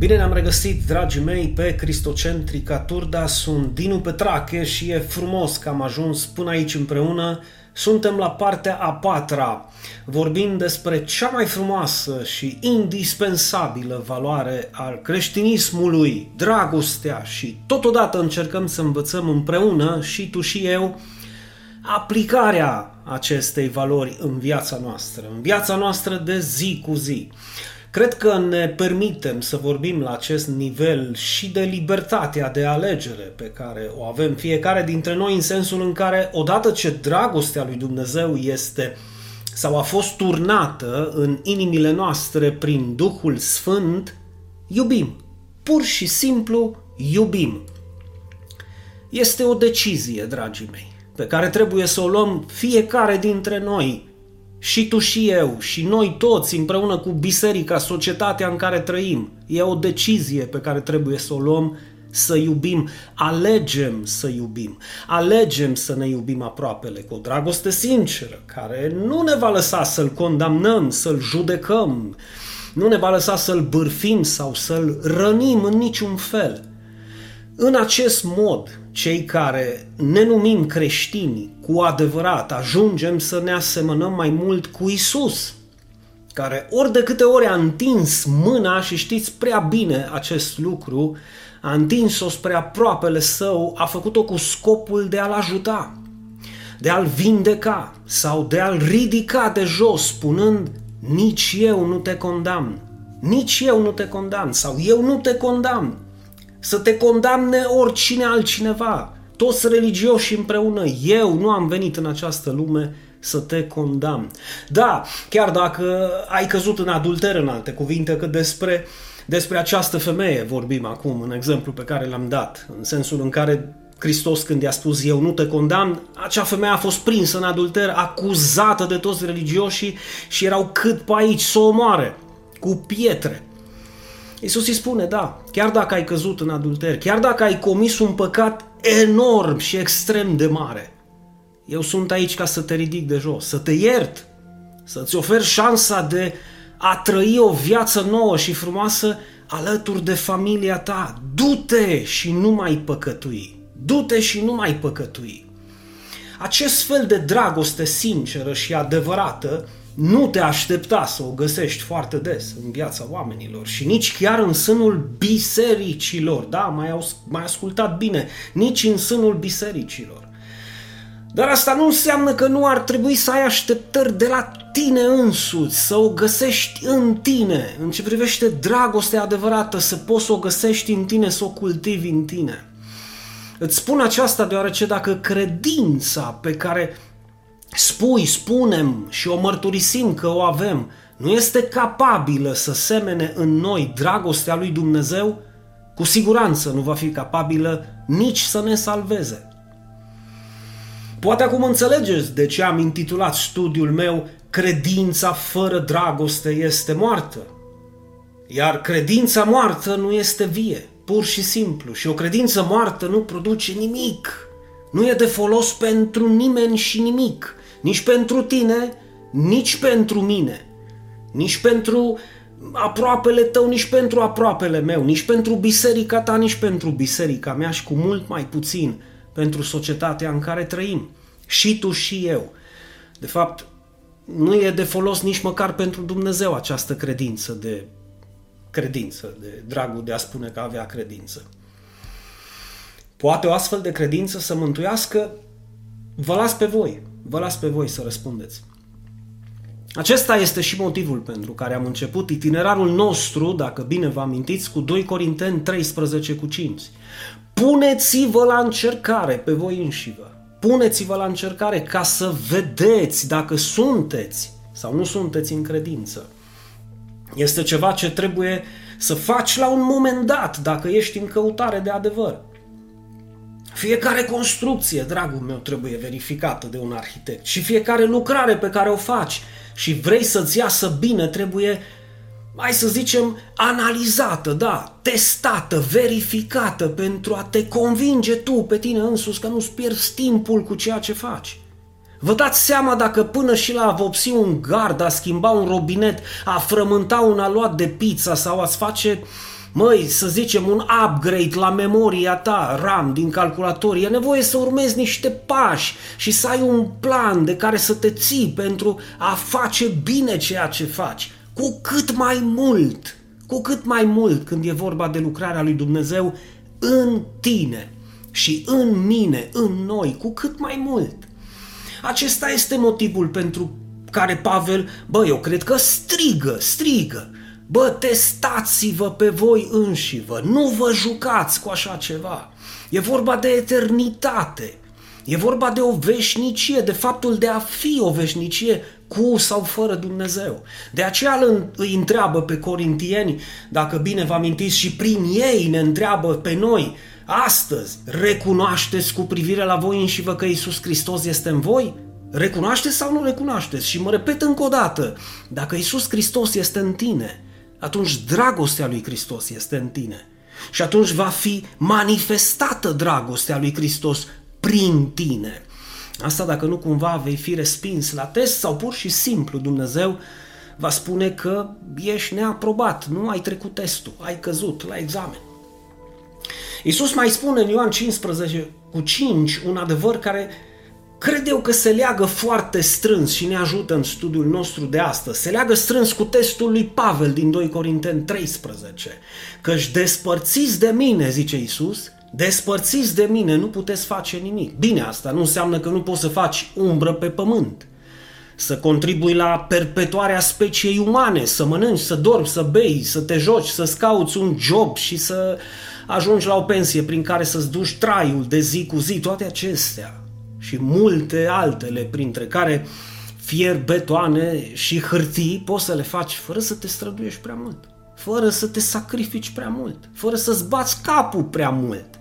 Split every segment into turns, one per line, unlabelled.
Bine ne-am regăsit, dragii mei, pe Cristocentrica Turda. Sunt Dinu Petrache și e frumos că am ajuns până aici împreună. Suntem la partea a patra, vorbind despre cea mai frumoasă și indispensabilă valoare al creștinismului, dragostea și totodată încercăm să învățăm împreună, și tu și eu, aplicarea acestei valori în viața noastră, în viața noastră de zi cu zi. Cred că ne permitem să vorbim la acest nivel și de libertatea de alegere pe care o avem fiecare dintre noi în sensul în care odată ce dragostea lui Dumnezeu este sau a fost turnată în inimile noastre prin Duhul Sfânt, iubim. Pur și simplu iubim. Este o decizie, dragii mei, pe care trebuie să o luăm fiecare dintre noi și tu și eu, și noi toți, împreună cu biserica, societatea în care trăim. E o decizie pe care trebuie să o luăm să iubim, alegem să iubim, alegem să ne iubim aproapele cu o dragoste sinceră, care nu ne va lăsa să-l condamnăm, să-l judecăm, nu ne va lăsa să-l bârfim sau să-l rănim în niciun fel. În acest mod, cei care ne numim creștini cu adevărat ajungem să ne asemănăm mai mult cu Isus, care ori de câte ori a întins mâna și știți prea bine acest lucru, a întins-o spre aproapele său, a făcut-o cu scopul de a-l ajuta, de a-l vindeca sau de a-l ridica de jos, spunând, nici eu nu te condamn, nici eu nu te condamn sau eu nu te condamn, să te condamne oricine altcineva, toți religioși împreună. Eu nu am venit în această lume să te condamn. Da, chiar dacă ai căzut în adulter în alte cuvinte, că despre, despre această femeie vorbim acum, în exemplu pe care l-am dat, în sensul în care Hristos când i-a spus eu nu te condamn, acea femeie a fost prinsă în adulter, acuzată de toți religioșii și erau cât pe aici să o omoare cu pietre. Iisus îi spune, da, chiar dacă ai căzut în adulter, chiar dacă ai comis un păcat enorm și extrem de mare, eu sunt aici ca să te ridic de jos, să te iert, să-ți ofer șansa de a trăi o viață nouă și frumoasă alături de familia ta. Du-te și nu mai păcătui. Du-te și nu mai păcătui. Acest fel de dragoste sinceră și adevărată nu te aștepta să o găsești foarte des în viața oamenilor și nici chiar în sânul bisericilor, da, mai, au, mai ascultat bine, nici în sânul bisericilor. Dar asta nu înseamnă că nu ar trebui să ai așteptări de la tine însuți, să o găsești în tine, în ce privește dragostea adevărată, să poți să o găsești în tine, să o cultivi în tine. Îți spun aceasta deoarece dacă credința pe care spui, spunem și o mărturisim că o avem, nu este capabilă să semene în noi dragostea lui Dumnezeu, cu siguranță nu va fi capabilă nici să ne salveze. Poate acum înțelegeți de ce am intitulat studiul meu Credința fără dragoste este moartă. Iar credința moartă nu este vie, pur și simplu. Și o credință moartă nu produce nimic. Nu e de folos pentru nimeni și nimic nici pentru tine, nici pentru mine, nici pentru aproapele tău, nici pentru aproapele meu, nici pentru biserica ta, nici pentru biserica mea și cu mult mai puțin pentru societatea în care trăim. Și tu și eu. De fapt, nu e de folos nici măcar pentru Dumnezeu această credință de credință, de dragul de a spune că avea credință. Poate o astfel de credință să mântuiască? Vă las pe voi. Vă las pe voi să răspundeți. Acesta este și motivul pentru care am început itinerarul nostru, dacă bine vă amintiți, cu 2 Corinteni 13 cu 5. Puneți-vă la încercare pe voi înșivă. Puneți-vă la încercare ca să vedeți dacă sunteți sau nu sunteți în credință. Este ceva ce trebuie să faci la un moment dat dacă ești în căutare de adevăr. Fiecare construcție, dragul meu, trebuie verificată de un arhitect și fiecare lucrare pe care o faci și vrei să-ți iasă bine trebuie, hai să zicem, analizată, da, testată, verificată pentru a te convinge tu pe tine însuți că nu-ți pierzi timpul cu ceea ce faci. Vă dați seama dacă până și la a vopsi un gard, a schimba un robinet, a frământa un aluat de pizza sau a-ți face măi, să zicem, un upgrade la memoria ta, RAM din calculator, e nevoie să urmezi niște pași și să ai un plan de care să te ții pentru a face bine ceea ce faci. Cu cât mai mult, cu cât mai mult când e vorba de lucrarea lui Dumnezeu în tine și în mine, în noi, cu cât mai mult. Acesta este motivul pentru care Pavel, bă, eu cred că strigă, strigă. Bă, testați-vă pe voi înșivă, nu vă jucați cu așa ceva. E vorba de eternitate, e vorba de o veșnicie, de faptul de a fi o veșnicie cu sau fără Dumnezeu. De aceea îi întreabă pe corintieni, dacă bine vă amintiți, și prin ei ne întreabă pe noi, astăzi, recunoașteți cu privire la voi înșivă că Iisus Hristos este în voi? Recunoașteți sau nu recunoașteți? Și mă repet încă o dată, dacă Isus Hristos este în tine, atunci dragostea lui Hristos este în tine. Și atunci va fi manifestată dragostea lui Hristos prin tine. Asta dacă nu cumva vei fi respins la test sau pur și simplu Dumnezeu va spune că ești neaprobat, nu ai trecut testul, ai căzut la examen. Iisus mai spune în Ioan 15 cu 5 un adevăr care cred eu că se leagă foarte strâns și ne ajută în studiul nostru de astăzi. Se leagă strâns cu testul lui Pavel din 2 Corinteni 13. Că-și despărțiți de mine, zice Isus, despărțiți de mine, nu puteți face nimic. Bine, asta nu înseamnă că nu poți să faci umbră pe pământ. Să contribui la perpetuarea speciei umane, să mănânci, să dormi, să bei, să te joci, să-ți cauți un job și să ajungi la o pensie prin care să-ți duci traiul de zi cu zi, toate acestea și multe altele, printre care fier, betoane și hârtii, poți să le faci fără să te străduiești prea mult, fără să te sacrifici prea mult, fără să-ți bați capul prea mult.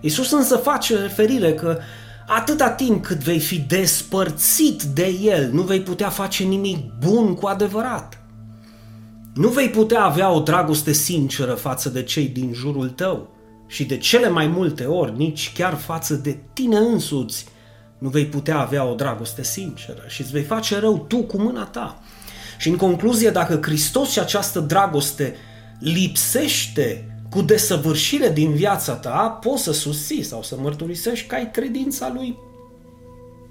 Iisus însă face referire că atâta timp cât vei fi despărțit de El, nu vei putea face nimic bun cu adevărat. Nu vei putea avea o dragoste sinceră față de cei din jurul tău și de cele mai multe ori nici chiar față de tine însuți, nu vei putea avea o dragoste sinceră și îți vei face rău tu cu mâna ta. Și în concluzie, dacă Hristos și această dragoste lipsește cu desăvârșire din viața ta, poți să susții sau să mărturisești că ai credința lui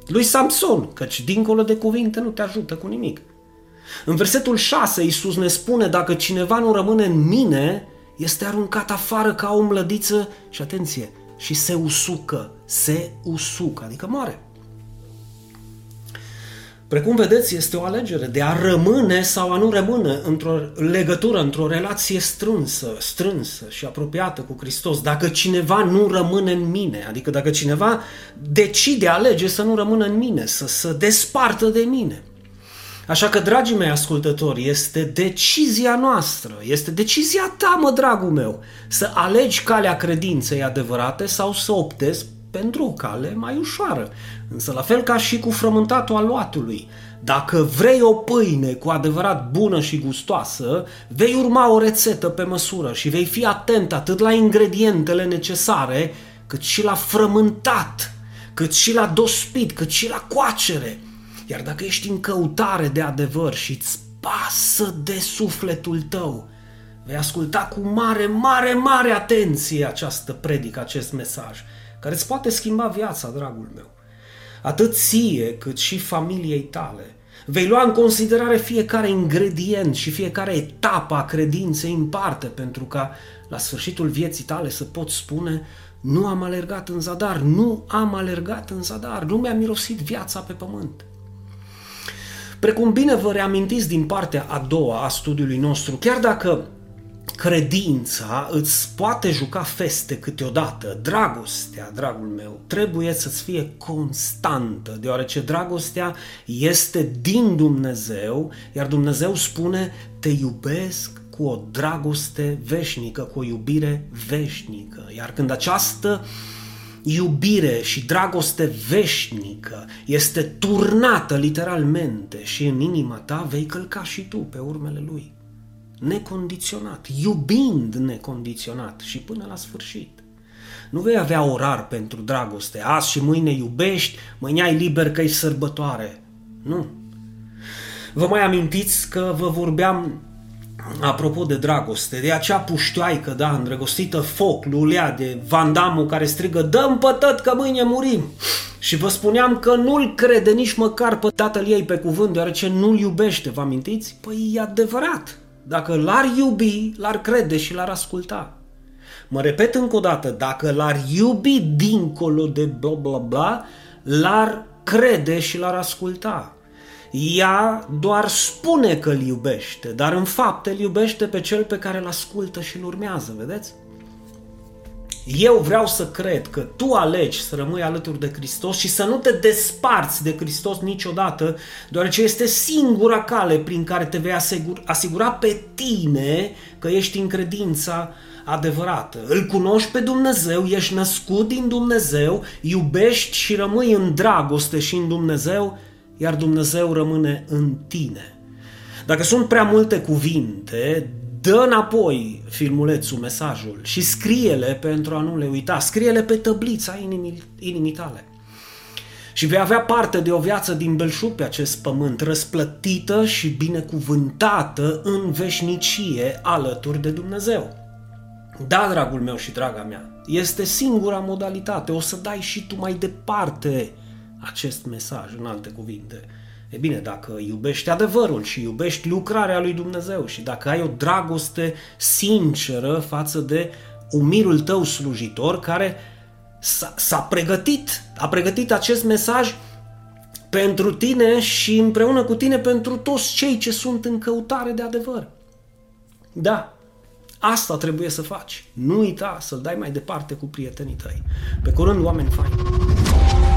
lui Samson, căci dincolo de cuvinte nu te ajută cu nimic. În versetul 6 Iisus ne spune, dacă cineva nu rămâne în mine, este aruncat afară ca o mlădiță și atenție, și se usucă, se usucă, adică moare. Precum vedeți, este o alegere de a rămâne sau a nu rămâne într-o legătură, într-o relație strânsă, strânsă și apropiată cu Hristos. Dacă cineva nu rămâne în mine, adică dacă cineva decide, alege să nu rămână în mine, să se despartă de mine. Așa că, dragii mei ascultători, este decizia noastră, este decizia ta, mă, dragul meu, să alegi calea credinței adevărate sau să optezi pentru o cale mai ușoară. Însă la fel ca și cu frământatul aluatului, dacă vrei o pâine cu adevărat bună și gustoasă, vei urma o rețetă pe măsură și vei fi atent atât la ingredientele necesare, cât și la frământat, cât și la dospit, cât și la coacere. Iar dacă ești în căutare de adevăr și îți pasă de sufletul tău, vei asculta cu mare, mare, mare atenție această predică, acest mesaj care îți poate schimba viața, dragul meu. Atât ție cât și familiei tale. Vei lua în considerare fiecare ingredient și fiecare etapă a credinței în parte pentru ca la sfârșitul vieții tale să poți spune nu am alergat în zadar, nu am alergat în zadar, nu mi-a mirosit viața pe pământ. Precum bine vă reamintiți din partea a doua a studiului nostru, chiar dacă credința îți poate juca feste câteodată. Dragostea, dragul meu, trebuie să-ți fie constantă, deoarece dragostea este din Dumnezeu, iar Dumnezeu spune, te iubesc cu o dragoste veșnică, cu o iubire veșnică. Iar când această iubire și dragoste veșnică este turnată literalmente și în inima ta, vei călca și tu pe urmele lui necondiționat, iubind necondiționat și până la sfârșit. Nu vei avea orar pentru dragoste. Azi și mâine iubești, mâine ai liber că e sărbătoare. Nu. Vă mai amintiți că vă vorbeam apropo de dragoste, de acea puștoaică, da, îndrăgostită foc, lulea de vandamul care strigă Dăm pătăt că mâine murim! Și vă spuneam că nu-l crede nici măcar pe tatăl ei pe cuvânt, deoarece nu-l iubește, vă amintiți? Păi e adevărat. Dacă l-ar iubi, l-ar crede și l-ar asculta. Mă repet încă o dată, dacă l-ar iubi dincolo de bla bla bla, l-ar crede și l-ar asculta. Ea doar spune că îl iubește, dar în fapt îl iubește pe cel pe care îl ascultă și îl urmează, vedeți? Eu vreau să cred că tu alegi să rămâi alături de Hristos și să nu te desparți de Hristos niciodată, deoarece este singura cale prin care te vei asigura, asigura pe tine că ești în credința adevărată. Îl cunoști pe Dumnezeu, ești născut din Dumnezeu, iubești și rămâi în dragoste și în Dumnezeu, iar Dumnezeu rămâne în tine. Dacă sunt prea multe cuvinte, dă înapoi filmulețul, mesajul și scrie-le pentru a nu le uita. Scrie-le pe tăblița inimii, inimii tale. Și vei avea parte de o viață din belșug pe acest pământ, răsplătită și binecuvântată în veșnicie alături de Dumnezeu. Da, dragul meu și draga mea, este singura modalitate. O să dai și tu mai departe acest mesaj, în alte cuvinte. E bine, dacă iubești adevărul și iubești lucrarea lui Dumnezeu și dacă ai o dragoste sinceră față de umilul tău slujitor care s-a, s-a pregătit, a pregătit acest mesaj pentru tine și împreună cu tine pentru toți cei ce sunt în căutare de adevăr. Da, asta trebuie să faci. Nu uita să-l dai mai departe cu prietenii tăi. Pe curând, oameni faini!